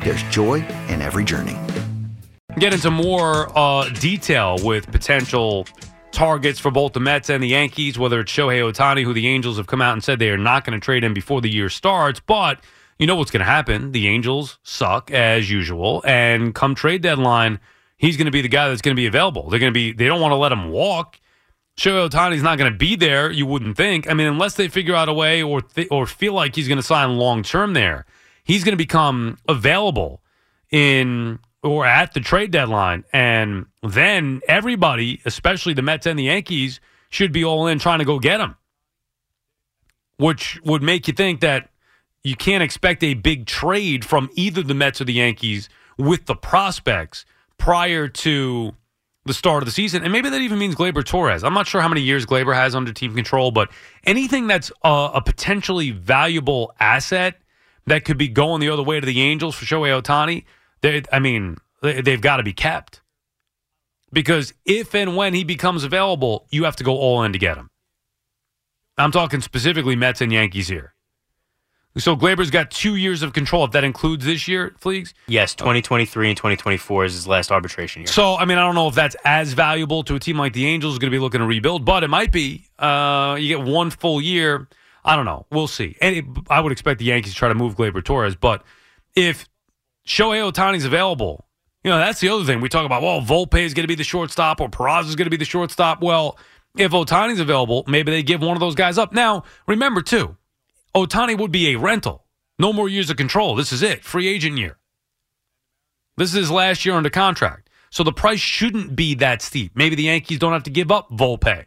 there's joy in every journey. Get into more uh, detail with potential targets for both the Mets and the Yankees, whether it's Shohei Ohtani, who the Angels have come out and said they are not going to trade him before the year starts. But you know what's going to happen. The Angels suck as usual. And come trade deadline, he's going to be the guy that's going to be available. They're going to be, they don't want to let him walk. Shohei Ohtani's not going to be there, you wouldn't think. I mean, unless they figure out a way or, th- or feel like he's going to sign long term there, he's going to become available in or at the trade deadline. And then everybody, especially the Mets and the Yankees, should be all in trying to go get him. Which would make you think that you can't expect a big trade from either the Mets or the Yankees with the prospects prior to the start of the season. And maybe that even means Gleyber Torres. I'm not sure how many years Gleyber has under team control, but anything that's a, a potentially valuable asset that could be going the other way to the Angels for Shohei Ohtani, they, I mean, they, they've got to be kept. Because if and when he becomes available, you have to go all in to get him. I'm talking specifically Mets and Yankees here. So Gleyber's got two years of control. If that includes this year, Fleegs? Yes, 2023 and 2024 is his last arbitration year. So, I mean, I don't know if that's as valuable to a team like the Angels is going to be looking to rebuild, but it might be. Uh, you get one full year. I don't know. We'll see. And it, I would expect the Yankees to try to move Gleyber Torres, but if Shohei Ohtani's available, you know, that's the other thing. We talk about, well, Volpe is going to be the shortstop or Peraza is going to be the shortstop. Well, if Ohtani's available, maybe they give one of those guys up. Now, remember, too, Ohtani would be a rental. No more years of control. This is it. Free agent year. This is his last year under contract. So the price shouldn't be that steep. Maybe the Yankees don't have to give up Volpe.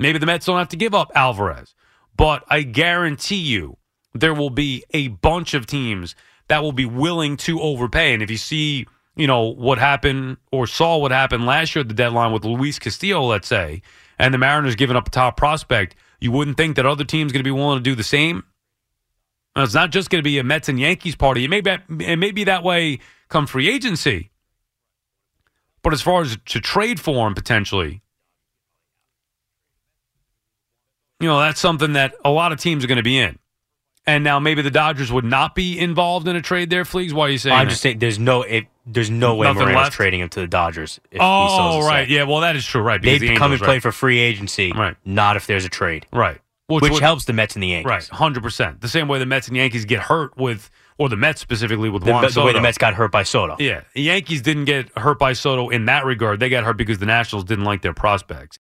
Maybe the Mets don't have to give up Alvarez. But I guarantee you there will be a bunch of teams that will be willing to overpay. And if you see, you know, what happened or saw what happened last year at the deadline with Luis Castillo, let's say, and the Mariners giving up a top prospect, you wouldn't think that other teams going to be willing to do the same. Now, it's not just going to be a Mets and Yankees party. It may be, it may be that way come free agency. But as far as to trade for him potentially, you know, that's something that a lot of teams are going to be in. And now maybe the Dodgers would not be involved in a trade there, Fleegs. Why are you saying? I'm that? just saying there's no there's no way Nothing Moreno's left? trading him to the Dodgers. Oh, right. Yeah, well, that is true. Right. Because the come and play right. for free agency, Right. not if there's a trade, Right. which, would- helps the Mets and the Yankees. Right. 100%. The same way the Mets and Yankees get hurt with, or the Mets specifically with The, Juan the way the Mets got hurt by Soto. Yeah. The Yankees didn't get hurt by Soto in that regard. They got hurt because the Nationals didn't like their prospects.